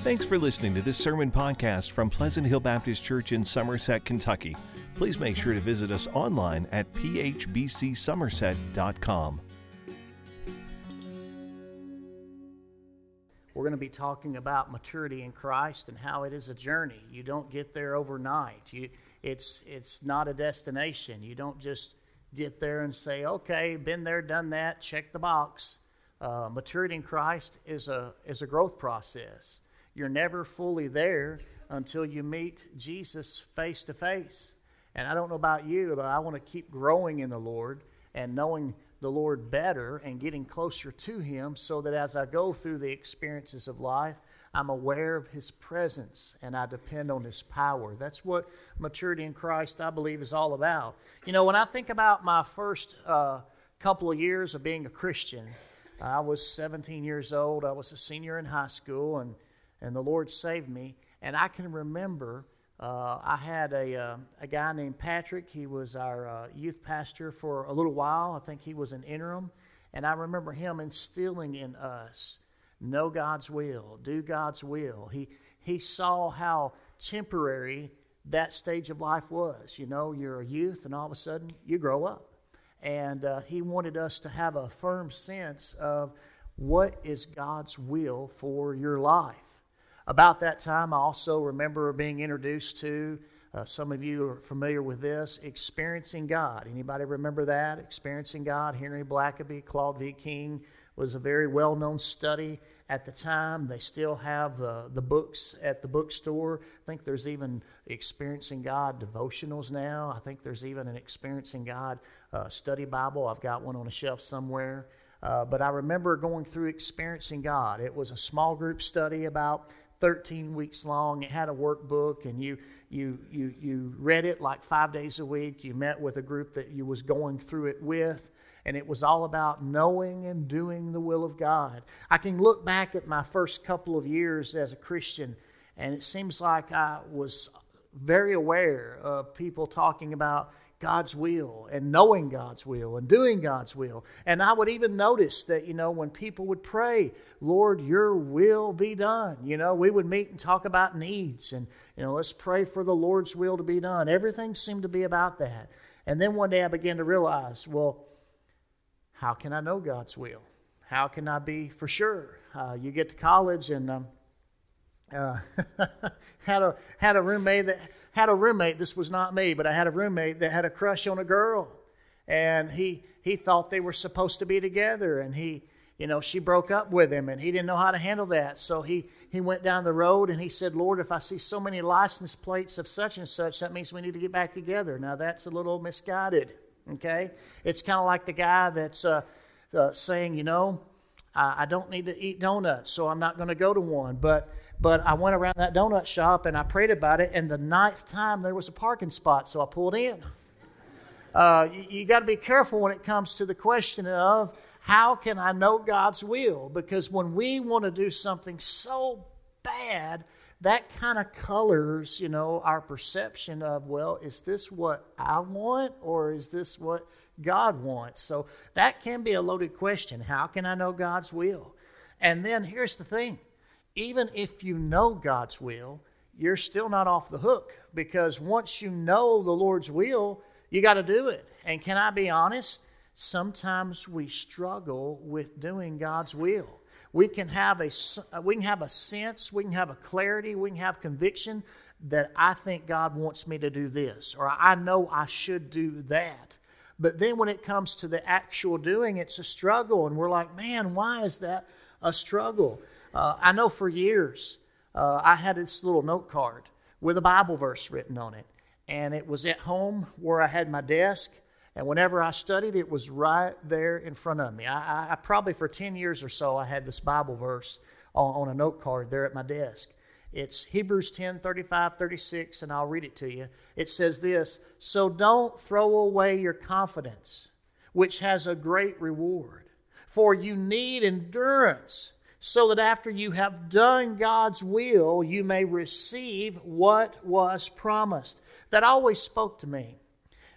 Thanks for listening to this sermon podcast from Pleasant Hill Baptist Church in Somerset, Kentucky. Please make sure to visit us online at phbcsomerset.com. We're going to be talking about maturity in Christ and how it is a journey. You don't get there overnight. You, it's, it's not a destination. You don't just get there and say, okay, been there, done that, check the box. Uh, maturity in Christ is a, is a growth process. You're never fully there until you meet Jesus face to face. And I don't know about you, but I want to keep growing in the Lord and knowing the Lord better and getting closer to Him so that as I go through the experiences of life, I'm aware of His presence and I depend on His power. That's what maturity in Christ, I believe, is all about. You know, when I think about my first uh, couple of years of being a Christian, I was 17 years old. I was a senior in high school, and, and the Lord saved me. And I can remember uh, I had a, uh, a guy named Patrick. He was our uh, youth pastor for a little while. I think he was an interim. And I remember him instilling in us know God's will, do God's will. He, he saw how temporary that stage of life was. You know, you're a youth, and all of a sudden you grow up. And uh, he wanted us to have a firm sense of what is God's will for your life. About that time, I also remember being introduced to. Uh, some of you are familiar with this, experiencing God. Anybody remember that? Experiencing God. Henry Blackaby, Claude V. King was a very well-known study at the time. They still have uh, the books at the bookstore. I think there's even Experiencing God devotionals now. I think there's even an Experiencing God uh, study Bible. I've got one on a shelf somewhere. Uh, but I remember going through Experiencing God. It was a small group study about 13 weeks long. It had a workbook, and you you you you read it like five days a week. You met with a group that you was going through it with, and it was all about knowing and doing the will of God. I can look back at my first couple of years as a Christian, and it seems like I was very aware of people talking about God's will and knowing God's will and doing God's will. And I would even notice that, you know, when people would pray, Lord, your will be done, you know, we would meet and talk about needs and, you know, let's pray for the Lord's will to be done. Everything seemed to be about that. And then one day I began to realize, well, how can I know God's will? How can I be for sure? Uh, you get to college and um, uh, had a had a roommate that had a roommate. This was not me, but I had a roommate that had a crush on a girl, and he he thought they were supposed to be together, and he you know she broke up with him, and he didn't know how to handle that. So he he went down the road and he said, "Lord, if I see so many license plates of such and such, that means we need to get back together." Now that's a little misguided. Okay, it's kind of like the guy that's uh, uh, saying, you know, I, I don't need to eat donuts, so I'm not going to go to one, but but I went around that donut shop and I prayed about it, and the ninth time there was a parking spot, so I pulled in. Uh, you, you got to be careful when it comes to the question of how can I know God's will? Because when we want to do something so bad, that kind of colors, you know, our perception of, well, is this what I want or is this what God wants? So that can be a loaded question. How can I know God's will? And then here's the thing even if you know God's will, you're still not off the hook because once you know the Lord's will, you got to do it. And can I be honest? Sometimes we struggle with doing God's will. We can have a uh, we can have a sense, we can have a clarity, we can have conviction that I think God wants me to do this or I know I should do that. But then when it comes to the actual doing, it's a struggle and we're like, "Man, why is that a struggle?" Uh, I know for years uh, I had this little note card with a Bible verse written on it. And it was at home where I had my desk. And whenever I studied, it was right there in front of me. I, I, I probably for 10 years or so, I had this Bible verse on, on a note card there at my desk. It's Hebrews 10 35, 36, and I'll read it to you. It says this So don't throw away your confidence, which has a great reward, for you need endurance so that after you have done God's will, you may receive what was promised. That always spoke to me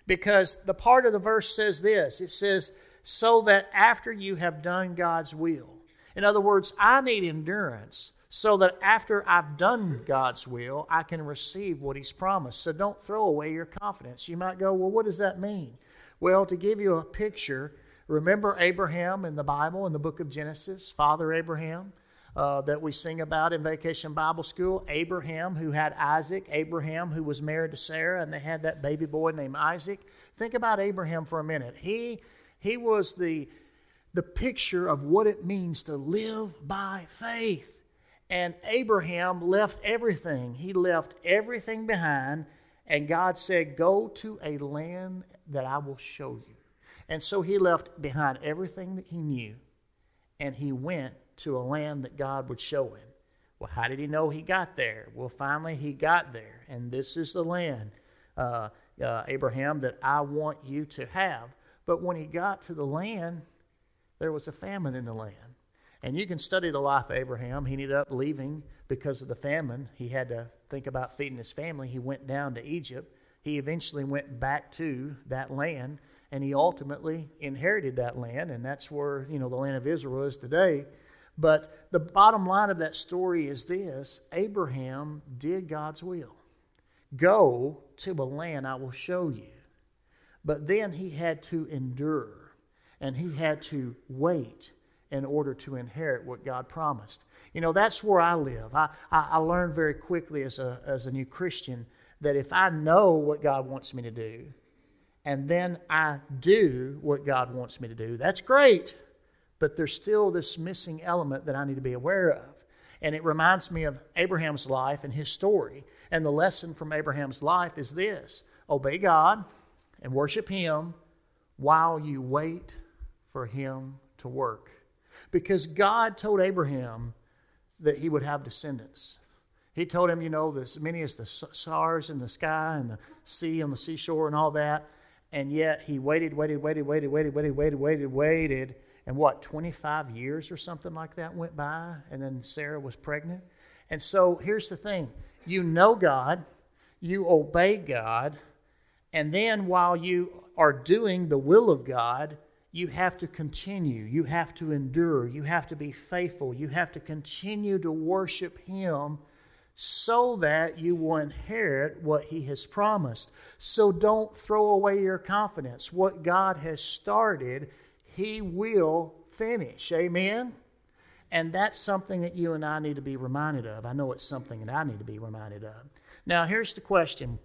because the part of the verse says this it says, so that after you have done God's will. In other words, I need endurance so that after I've done God's will, I can receive what He's promised. So don't throw away your confidence. You might go, well, what does that mean? Well, to give you a picture, remember Abraham in the Bible, in the book of Genesis, Father Abraham? Uh, that we sing about in Vacation Bible School. Abraham, who had Isaac, Abraham, who was married to Sarah, and they had that baby boy named Isaac. Think about Abraham for a minute. He, he was the, the picture of what it means to live by faith. And Abraham left everything. He left everything behind, and God said, Go to a land that I will show you. And so he left behind everything that he knew, and he went to a land that God would show him. Well, how did he know he got there? Well, finally he got there, and this is the land, uh, uh, Abraham, that I want you to have. But when he got to the land, there was a famine in the land. And you can study the life of Abraham. He ended up leaving because of the famine. He had to think about feeding his family. He went down to Egypt. He eventually went back to that land, and he ultimately inherited that land, and that's where you know the land of Israel is today. But the bottom line of that story is this Abraham did God's will. Go to a land I will show you. But then he had to endure and he had to wait in order to inherit what God promised. You know, that's where I live. I, I, I learned very quickly as a, as a new Christian that if I know what God wants me to do and then I do what God wants me to do, that's great but there's still this missing element that I need to be aware of. And it reminds me of Abraham's life and his story. And the lesson from Abraham's life is this obey God and worship Him while you wait for Him to work. Because God told Abraham that he would have descendants. He told him, you know, as many as the stars in the sky and the sea on the seashore and all that. And yet he waited, waited, waited, waited, waited, waited, waited, waited, waited and what, 25 years or something like that went by, and then Sarah was pregnant. And so here's the thing you know God, you obey God, and then while you are doing the will of God, you have to continue. You have to endure. You have to be faithful. You have to continue to worship Him so that you will inherit what He has promised. So don't throw away your confidence. What God has started, he will finish. Amen? And that's something that you and I need to be reminded of. I know it's something that I need to be reminded of. Now, here's the question.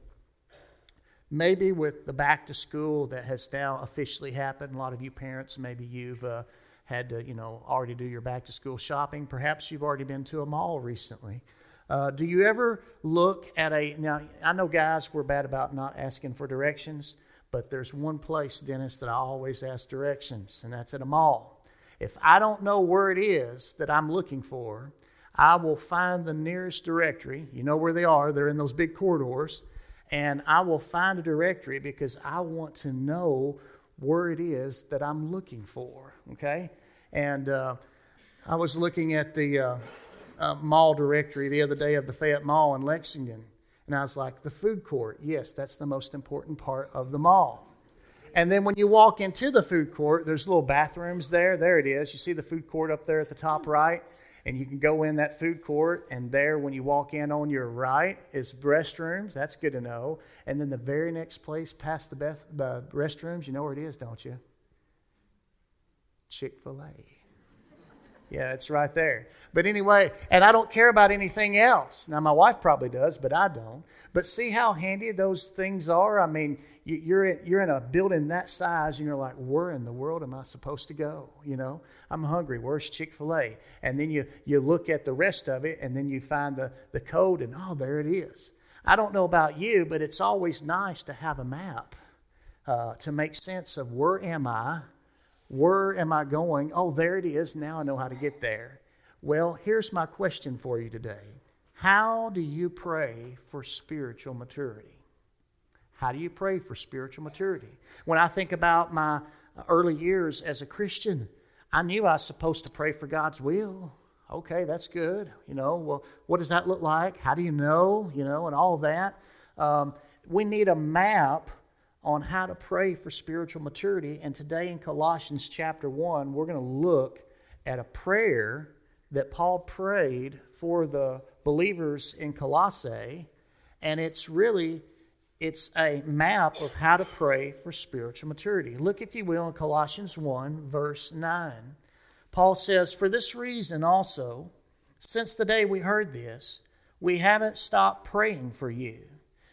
Maybe with the back to school that has now officially happened, a lot of you parents, maybe you've uh, had to, you know, already do your back to school shopping. Perhaps you've already been to a mall recently. Uh, do you ever look at a now? I know guys we're bad about not asking for directions. But there's one place, Dennis, that I always ask directions, and that's at a mall. If I don't know where it is that I'm looking for, I will find the nearest directory. You know where they are, they're in those big corridors. And I will find a directory because I want to know where it is that I'm looking for. Okay? And uh, I was looking at the uh, uh, mall directory the other day of the Fayette Mall in Lexington. And I was like, the food court. Yes, that's the most important part of the mall. And then when you walk into the food court, there's little bathrooms there. There it is. You see the food court up there at the top right? And you can go in that food court, and there, when you walk in on your right, is restrooms. That's good to know. And then the very next place past the, the restrooms, you know where it is, don't you? Chick fil A. Yeah, it's right there. But anyway, and I don't care about anything else. Now, my wife probably does, but I don't. But see how handy those things are? I mean, you're in, you're in a building that size, and you're like, where in the world am I supposed to go? You know, I'm hungry. Where's Chick fil A? And then you, you look at the rest of it, and then you find the, the code, and oh, there it is. I don't know about you, but it's always nice to have a map uh, to make sense of where am I where am I going? Oh, there it is. Now I know how to get there. Well, here's my question for you today How do you pray for spiritual maturity? How do you pray for spiritual maturity? When I think about my early years as a Christian, I knew I was supposed to pray for God's will. Okay, that's good. You know, well, what does that look like? How do you know? You know, and all that. Um, we need a map on how to pray for spiritual maturity. And today in Colossians chapter 1, we're going to look at a prayer that Paul prayed for the believers in Colossae, and it's really it's a map of how to pray for spiritual maturity. Look, if you will, in Colossians 1, verse 9. Paul says, For this reason also, since the day we heard this, we haven't stopped praying for you.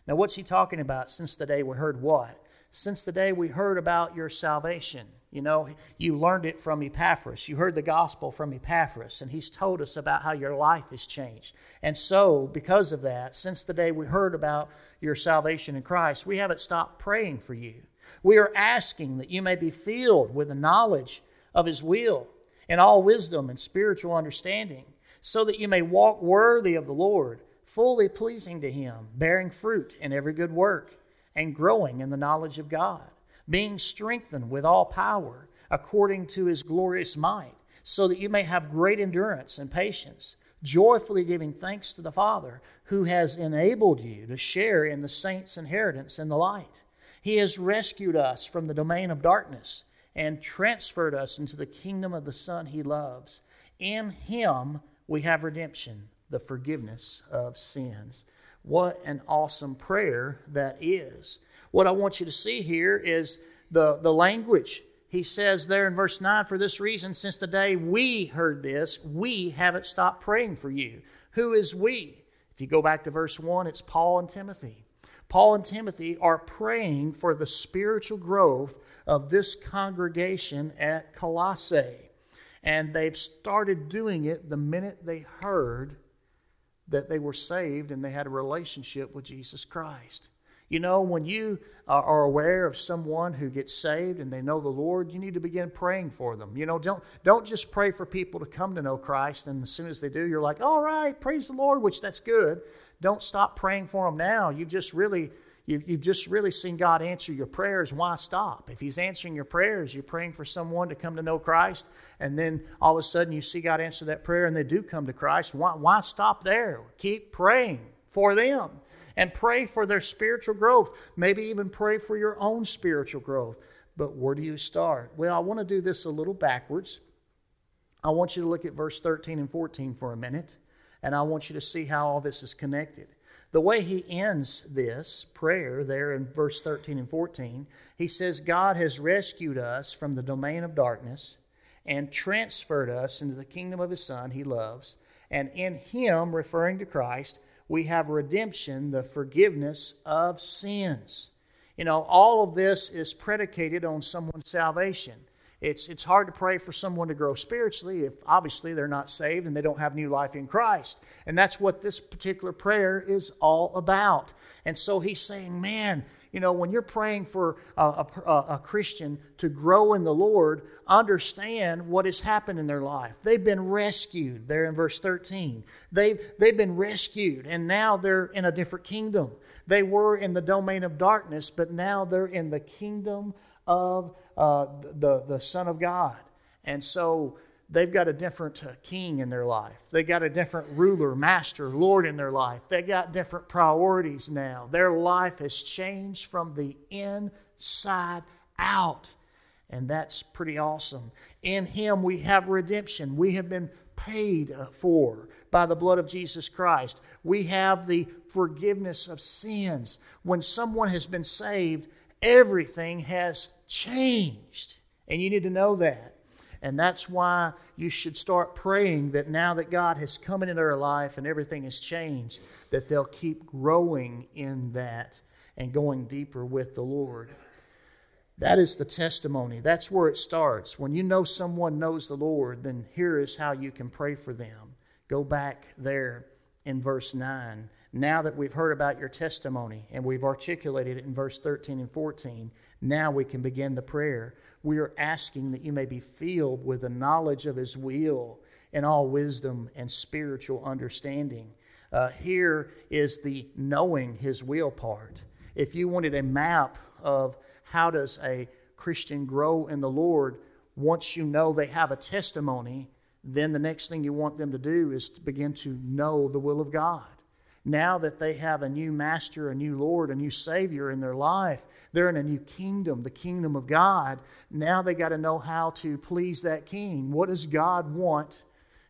Now, what's he talking about since the day we heard what? Since the day we heard about your salvation. You know, you learned it from Epaphras. You heard the gospel from Epaphras, and he's told us about how your life has changed. And so, because of that, since the day we heard about your salvation in Christ, we haven't stopped praying for you. We are asking that you may be filled with the knowledge of his will and all wisdom and spiritual understanding, so that you may walk worthy of the Lord, fully pleasing to him, bearing fruit in every good work, and growing in the knowledge of God being strengthened with all power according to his glorious might, so that you may have great endurance and patience, joyfully giving thanks to the Father who has enabled you to share in the saints' inheritance in the light. He has rescued us from the domain of darkness and transferred us into the kingdom of the Son he loves. In him we have redemption, the forgiveness of sins. What an awesome prayer that is. What I want you to see here is the, the language. He says there in verse 9, for this reason, since the day we heard this, we haven't stopped praying for you. Who is we? If you go back to verse 1, it's Paul and Timothy. Paul and Timothy are praying for the spiritual growth of this congregation at Colossae. And they've started doing it the minute they heard that they were saved and they had a relationship with Jesus Christ. You know, when you uh, are aware of someone who gets saved and they know the Lord, you need to begin praying for them. You know, don't don't just pray for people to come to know Christ and as soon as they do, you're like, "All right, praise the Lord," which that's good. Don't stop praying for them now. You've just really You've, you've just really seen God answer your prayers. Why stop? If He's answering your prayers, you're praying for someone to come to know Christ, and then all of a sudden you see God answer that prayer and they do come to Christ. Why, why stop there? Keep praying for them and pray for their spiritual growth. Maybe even pray for your own spiritual growth. But where do you start? Well, I want to do this a little backwards. I want you to look at verse 13 and 14 for a minute, and I want you to see how all this is connected. The way he ends this prayer there in verse 13 and 14, he says, God has rescued us from the domain of darkness and transferred us into the kingdom of his Son he loves. And in him, referring to Christ, we have redemption, the forgiveness of sins. You know, all of this is predicated on someone's salvation. It's, it's hard to pray for someone to grow spiritually if obviously they're not saved and they don't have new life in Christ. And that's what this particular prayer is all about. And so he's saying, man, you know, when you're praying for a, a, a, Christian to grow in the Lord, understand what has happened in their life. They've been rescued, there in verse 13. They've, they've been rescued, and now they're in a different kingdom. They were in the domain of darkness, but now they're in the kingdom of uh, the, the Son of God. And so they've got a different uh, king in their life. They got a different ruler, master, Lord in their life. They got different priorities now. Their life has changed from the inside out. And that's pretty awesome. In Him we have redemption. We have been paid uh, for by the blood of Jesus Christ. We have the forgiveness of sins. When someone has been saved, everything has changed. And you need to know that. And that's why you should start praying that now that God has come into their life and everything has changed, that they'll keep growing in that and going deeper with the Lord. That is the testimony. That's where it starts. When you know someone knows the Lord, then here is how you can pray for them. Go back there in verse 9. Now that we've heard about your testimony and we've articulated it in verse 13 and 14, now we can begin the prayer. We are asking that you may be filled with the knowledge of His will and all wisdom and spiritual understanding. Uh, here is the knowing His will part. If you wanted a map of how does a Christian grow in the Lord, once you know they have a testimony, then the next thing you want them to do is to begin to know the will of God. Now that they have a new master, a new Lord, a new Savior in their life, they're in a new kingdom, the kingdom of God. Now they got to know how to please that king. What does God want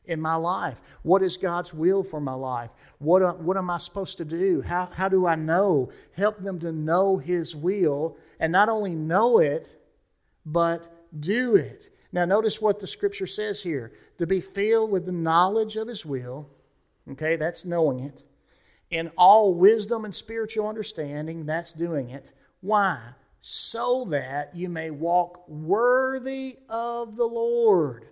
in my life? What is God's will for my life? What, uh, what am I supposed to do? How, how do I know? Help them to know His will and not only know it, but do it. Now, notice what the scripture says here to be filled with the knowledge of His will. Okay, that's knowing it. In all wisdom and spiritual understanding, that's doing it. Why? So that you may walk worthy of the Lord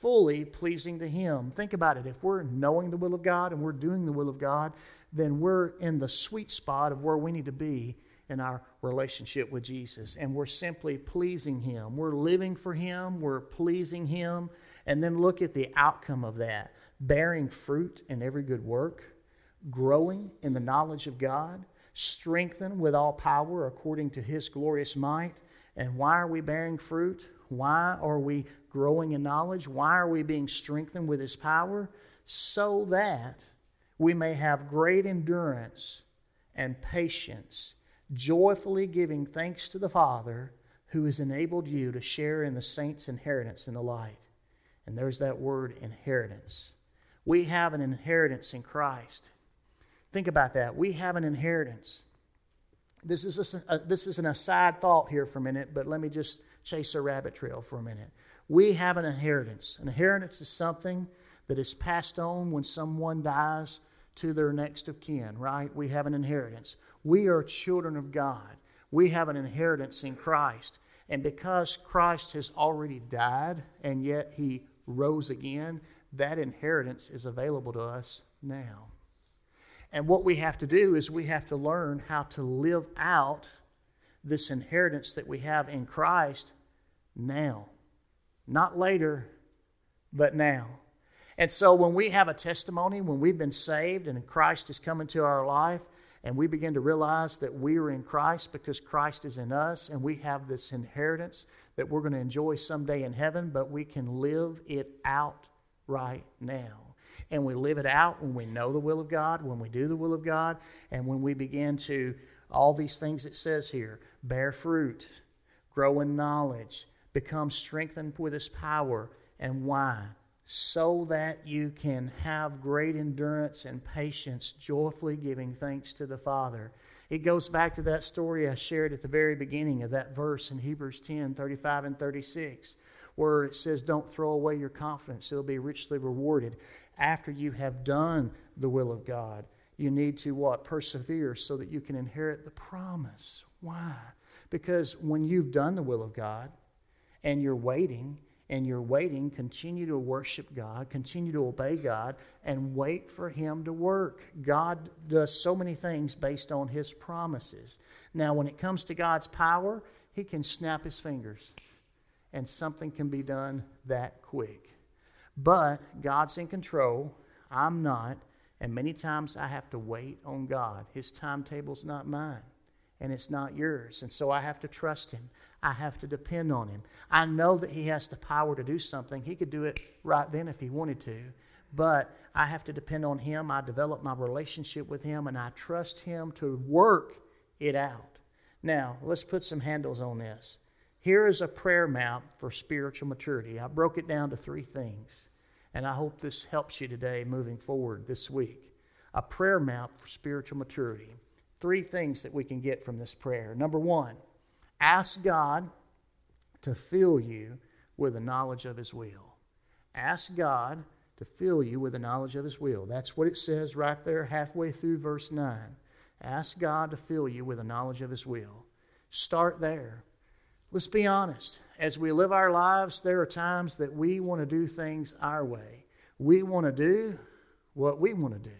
fully pleasing to Him. Think about it. If we're knowing the will of God and we're doing the will of God, then we're in the sweet spot of where we need to be in our relationship with Jesus. And we're simply pleasing Him. We're living for Him, we're pleasing Him. And then look at the outcome of that bearing fruit in every good work, growing in the knowledge of God, strengthened with all power according to His glorious might. And why are we bearing fruit? Why are we growing in knowledge? Why are we being strengthened with His power? So that we may have great endurance and patience, joyfully giving thanks to the Father who has enabled you to share in the saints' inheritance in the light. And there's that word inheritance. We have an inheritance in Christ. Think about that. We have an inheritance. This is, a, this is an aside thought here for a minute, but let me just chase a rabbit trail for a minute. We have an inheritance. An inheritance is something that is passed on when someone dies to their next of kin, right? We have an inheritance. We are children of God. We have an inheritance in Christ. And because Christ has already died and yet he rose again, that inheritance is available to us now. And what we have to do is we have to learn how to live out this inheritance that we have in Christ now. Not later, but now. And so when we have a testimony, when we've been saved and Christ has come into our life, and we begin to realize that we are in Christ because Christ is in us, and we have this inheritance that we're going to enjoy someday in heaven, but we can live it out right now. And we live it out when we know the will of God, when we do the will of God, and when we begin to, all these things it says here, bear fruit, grow in knowledge, become strengthened with his power. And why? So that you can have great endurance and patience, joyfully giving thanks to the Father. It goes back to that story I shared at the very beginning of that verse in Hebrews 10 35 and 36, where it says, Don't throw away your confidence, it'll be richly rewarded. After you have done the will of God, you need to what? Persevere so that you can inherit the promise. Why? Because when you've done the will of God, and you're waiting and you're waiting, continue to worship God, continue to obey God, and wait for Him to work. God does so many things based on His promises. Now, when it comes to God's power, He can snap His fingers and something can be done that quick. But God's in control. I'm not. And many times I have to wait on God. His timetable's not mine, and it's not yours. And so I have to trust Him. I have to depend on Him. I know that He has the power to do something. He could do it right then if He wanted to, but I have to depend on Him. I develop my relationship with Him, and I trust Him to work it out. Now, let's put some handles on this. Here is a prayer map for spiritual maturity. I broke it down to three things, and I hope this helps you today moving forward this week. A prayer map for spiritual maturity. Three things that we can get from this prayer. Number one, Ask God to fill you with the knowledge of His will. Ask God to fill you with the knowledge of His will. That's what it says right there, halfway through verse 9. Ask God to fill you with the knowledge of His will. Start there. Let's be honest. As we live our lives, there are times that we want to do things our way. We want to do what we want to do.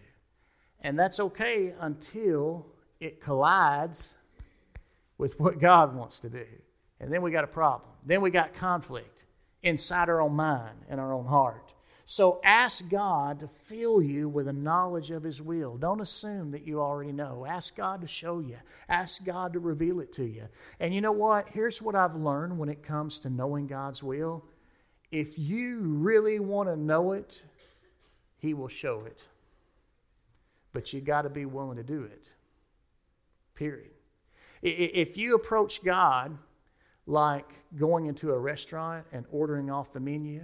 And that's okay until it collides with what God wants to do. And then we got a problem. Then we got conflict inside our own mind and our own heart. So ask God to fill you with a knowledge of His will. Don't assume that you already know. Ask God to show you, ask God to reveal it to you. And you know what? Here's what I've learned when it comes to knowing God's will. If you really want to know it, He will show it. But you got to be willing to do it. Period. If you approach God like going into a restaurant and ordering off the menu,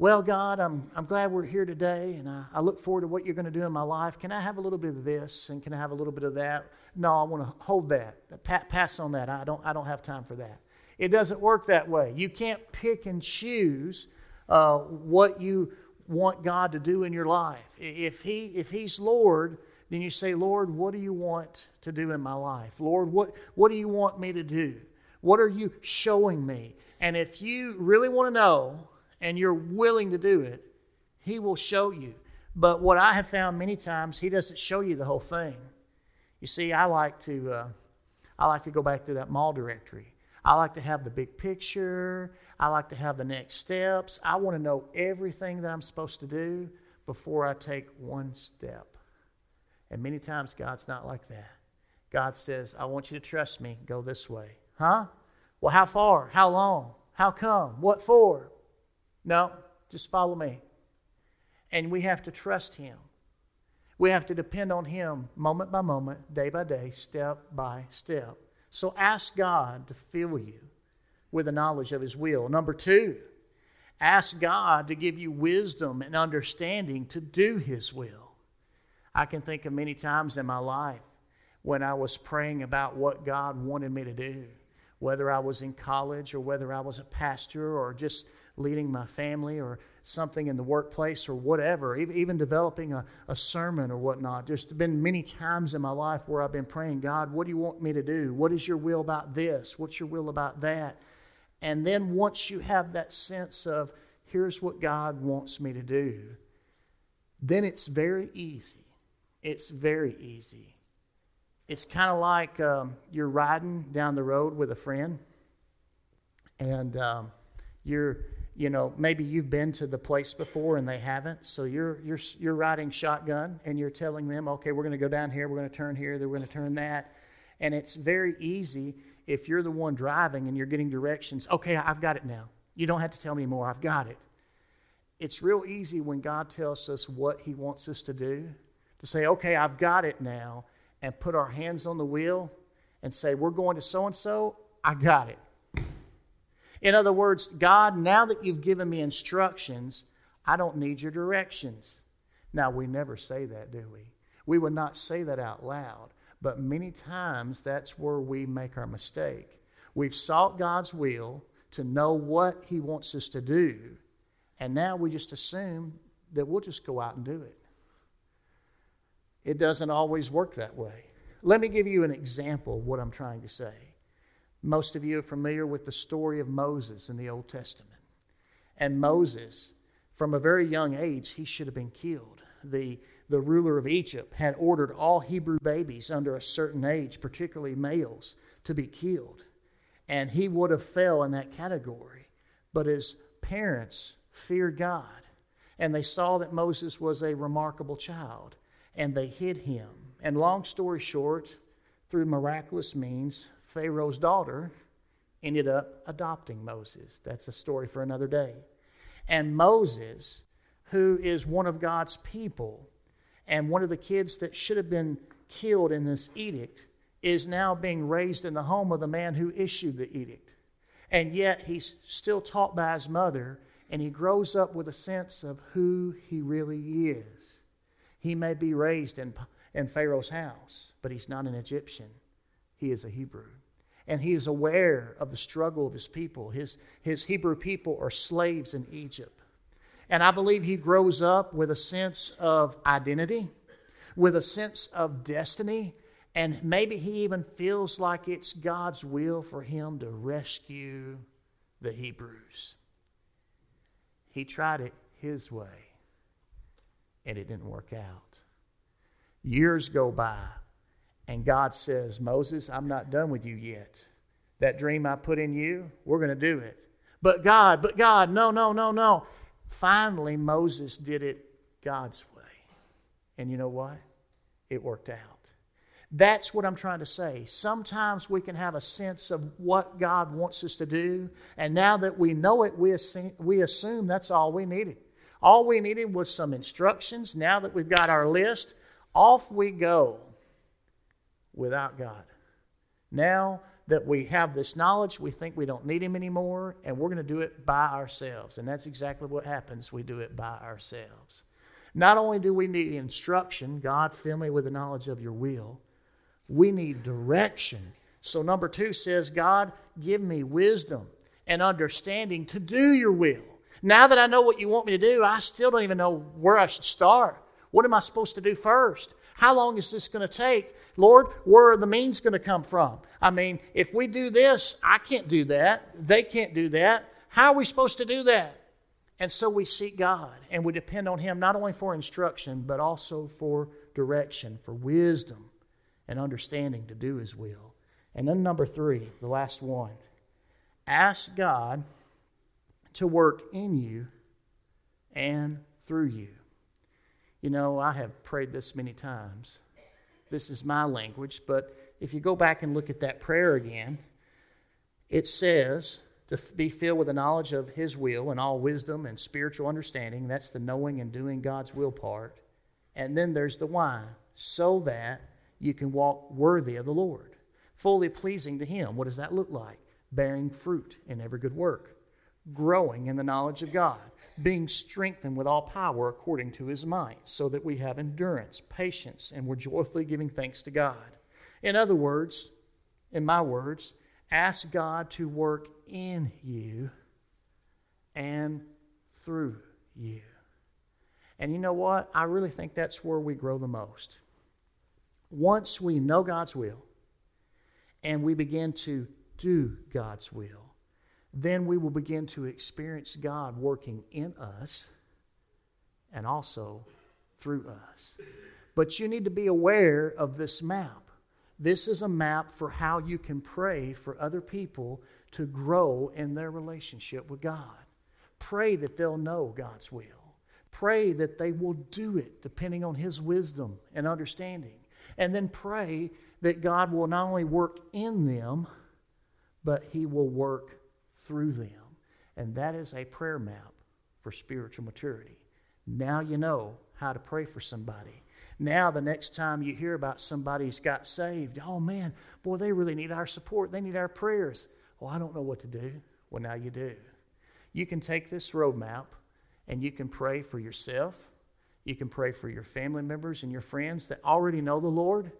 well, God, I'm, I'm glad we're here today, and I, I look forward to what you're going to do in my life. Can I have a little bit of this, and can I have a little bit of that? No, I want to hold that. Pa- pass on that. I don't, I don't have time for that. It doesn't work that way. You can't pick and choose uh, what you want God to do in your life. If, he, if He's Lord, then you say, Lord, what do you want to do in my life? Lord, what, what do you want me to do? What are you showing me? And if you really want to know, and you're willing to do it, He will show you. But what I have found many times, He doesn't show you the whole thing. You see, I like to, uh, I like to go back to that mall directory. I like to have the big picture. I like to have the next steps. I want to know everything that I'm supposed to do before I take one step. And many times God's not like that. God says, I want you to trust me. Go this way. Huh? Well, how far? How long? How come? What for? No, just follow me. And we have to trust Him. We have to depend on Him moment by moment, day by day, step by step. So ask God to fill you with the knowledge of His will. Number two, ask God to give you wisdom and understanding to do His will. I can think of many times in my life when I was praying about what God wanted me to do, whether I was in college or whether I was a pastor or just leading my family or something in the workplace or whatever, even developing a, a sermon or whatnot. There's been many times in my life where I've been praying, God, what do you want me to do? What is your will about this? What's your will about that? And then once you have that sense of, here's what God wants me to do, then it's very easy. It's very easy. It's kind of like um, you're riding down the road with a friend, and um, you're you know, maybe you've been to the place before and they haven't. So you're you're you're riding shotgun and you're telling them, okay, we're going to go down here, we're going to turn here, we're going to turn that, and it's very easy if you're the one driving and you're getting directions. Okay, I've got it now. You don't have to tell me more. I've got it. It's real easy when God tells us what He wants us to do to say, okay, I've got it now, and put our hands on the wheel and say, we're going to so and so. I got it. In other words, God, now that you've given me instructions, I don't need your directions. Now, we never say that, do we? We would not say that out loud, but many times that's where we make our mistake. We've sought God's will to know what He wants us to do, and now we just assume that we'll just go out and do it. It doesn't always work that way. Let me give you an example of what I'm trying to say. Most of you are familiar with the story of Moses in the Old Testament. And Moses, from a very young age, he should have been killed. The, the ruler of Egypt had ordered all Hebrew babies under a certain age, particularly males, to be killed. And he would have fell in that category. But his parents feared God, and they saw that Moses was a remarkable child, and they hid him. And long story short, through miraculous means, Pharaoh's daughter ended up adopting Moses. That's a story for another day. And Moses, who is one of God's people and one of the kids that should have been killed in this edict, is now being raised in the home of the man who issued the edict. And yet he's still taught by his mother, and he grows up with a sense of who he really is. He may be raised in, in Pharaoh's house, but he's not an Egyptian, he is a Hebrew and he is aware of the struggle of his people. His, his Hebrew people are slaves in Egypt. And I believe he grows up with a sense of identity, with a sense of destiny, and maybe he even feels like it's God's will for him to rescue the Hebrews. He tried it his way, and it didn't work out. Years go by, and God says, Moses, I'm not done with you yet. That dream I put in you, we're going to do it. But God, but God, no, no, no, no. Finally, Moses did it God's way. And you know what? It worked out. That's what I'm trying to say. Sometimes we can have a sense of what God wants us to do, and now that we know it, we assume, we assume that's all we needed. All we needed was some instructions. Now that we've got our list, off we go without God. Now that we have this knowledge, we think we don't need Him anymore, and we're going to do it by ourselves. And that's exactly what happens. We do it by ourselves. Not only do we need instruction, God, fill me with the knowledge of your will, we need direction. So, number two says, God, give me wisdom and understanding to do your will. Now that I know what you want me to do, I still don't even know where I should start. What am I supposed to do first? How long is this going to take? Lord, where are the means going to come from? I mean, if we do this, I can't do that. They can't do that. How are we supposed to do that? And so we seek God and we depend on Him not only for instruction, but also for direction, for wisdom and understanding to do His will. And then, number three, the last one ask God to work in you and through you. You know, I have prayed this many times. This is my language, but if you go back and look at that prayer again, it says to be filled with the knowledge of His will and all wisdom and spiritual understanding. That's the knowing and doing God's will part. And then there's the why, so that you can walk worthy of the Lord, fully pleasing to Him. What does that look like? Bearing fruit in every good work growing in the knowledge of God, being strengthened with all power according to his might, so that we have endurance, patience, and we're joyfully giving thanks to God. In other words, in my words, ask God to work in you and through you. And you know what? I really think that's where we grow the most. Once we know God's will and we begin to do God's will, then we will begin to experience God working in us and also through us. But you need to be aware of this map. This is a map for how you can pray for other people to grow in their relationship with God. Pray that they'll know God's will. Pray that they will do it depending on His wisdom and understanding. And then pray that God will not only work in them, but He will work through them. And that is a prayer map for spiritual maturity. Now you know how to pray for somebody. Now, the next time you hear about somebody's got saved, oh man, boy, they really need our support. They need our prayers. Well, I don't know what to do. Well, now you do. You can take this roadmap and you can pray for yourself. You can pray for your family members and your friends that already know the Lord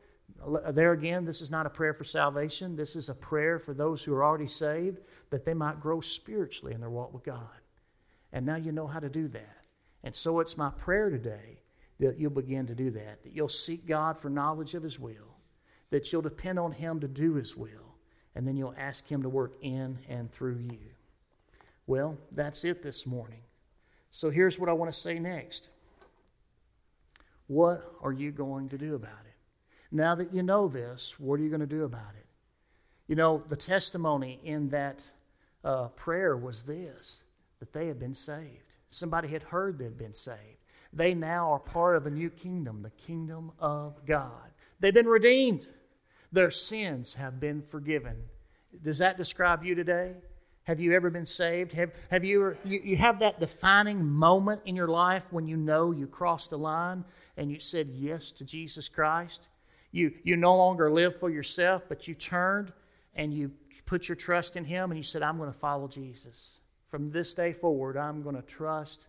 there again, this is not a prayer for salvation. This is a prayer for those who are already saved that they might grow spiritually in their walk with God. And now you know how to do that. And so it's my prayer today that you'll begin to do that, that you'll seek God for knowledge of His will, that you'll depend on Him to do His will, and then you'll ask Him to work in and through you. Well, that's it this morning. So here's what I want to say next. What are you going to do about it? Now that you know this, what are you going to do about it? You know, the testimony in that uh, prayer was this that they had been saved. Somebody had heard they had been saved. They now are part of a new kingdom, the kingdom of God. They've been redeemed, their sins have been forgiven. Does that describe you today? Have you ever been saved? Have, have you, you, you have that defining moment in your life when you know you crossed the line and you said yes to Jesus Christ? You, you no longer live for yourself, but you turned and you put your trust in Him and you said, I'm going to follow Jesus. From this day forward, I'm going to trust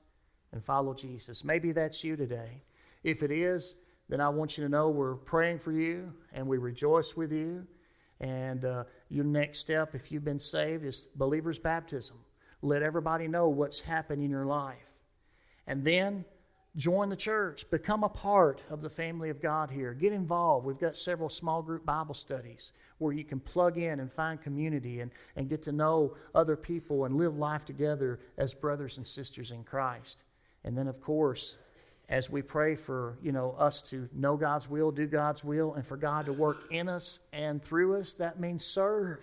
and follow Jesus. Maybe that's you today. If it is, then I want you to know we're praying for you and we rejoice with you. And uh, your next step, if you've been saved, is believer's baptism. Let everybody know what's happened in your life. And then Join the church. Become a part of the family of God here. Get involved. We've got several small group Bible studies where you can plug in and find community and, and get to know other people and live life together as brothers and sisters in Christ. And then, of course, as we pray for you know us to know God's will, do God's will, and for God to work in us and through us, that means serve.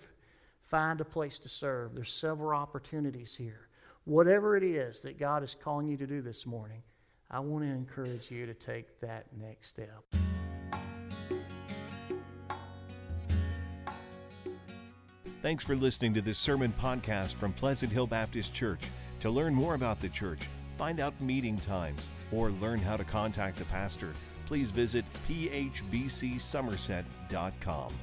Find a place to serve. There's several opportunities here. Whatever it is that God is calling you to do this morning, I want to encourage you to take that next step. Thanks for listening to this sermon podcast from Pleasant Hill Baptist Church. To learn more about the church, find out meeting times, or learn how to contact the pastor, please visit phbcsomerset.com.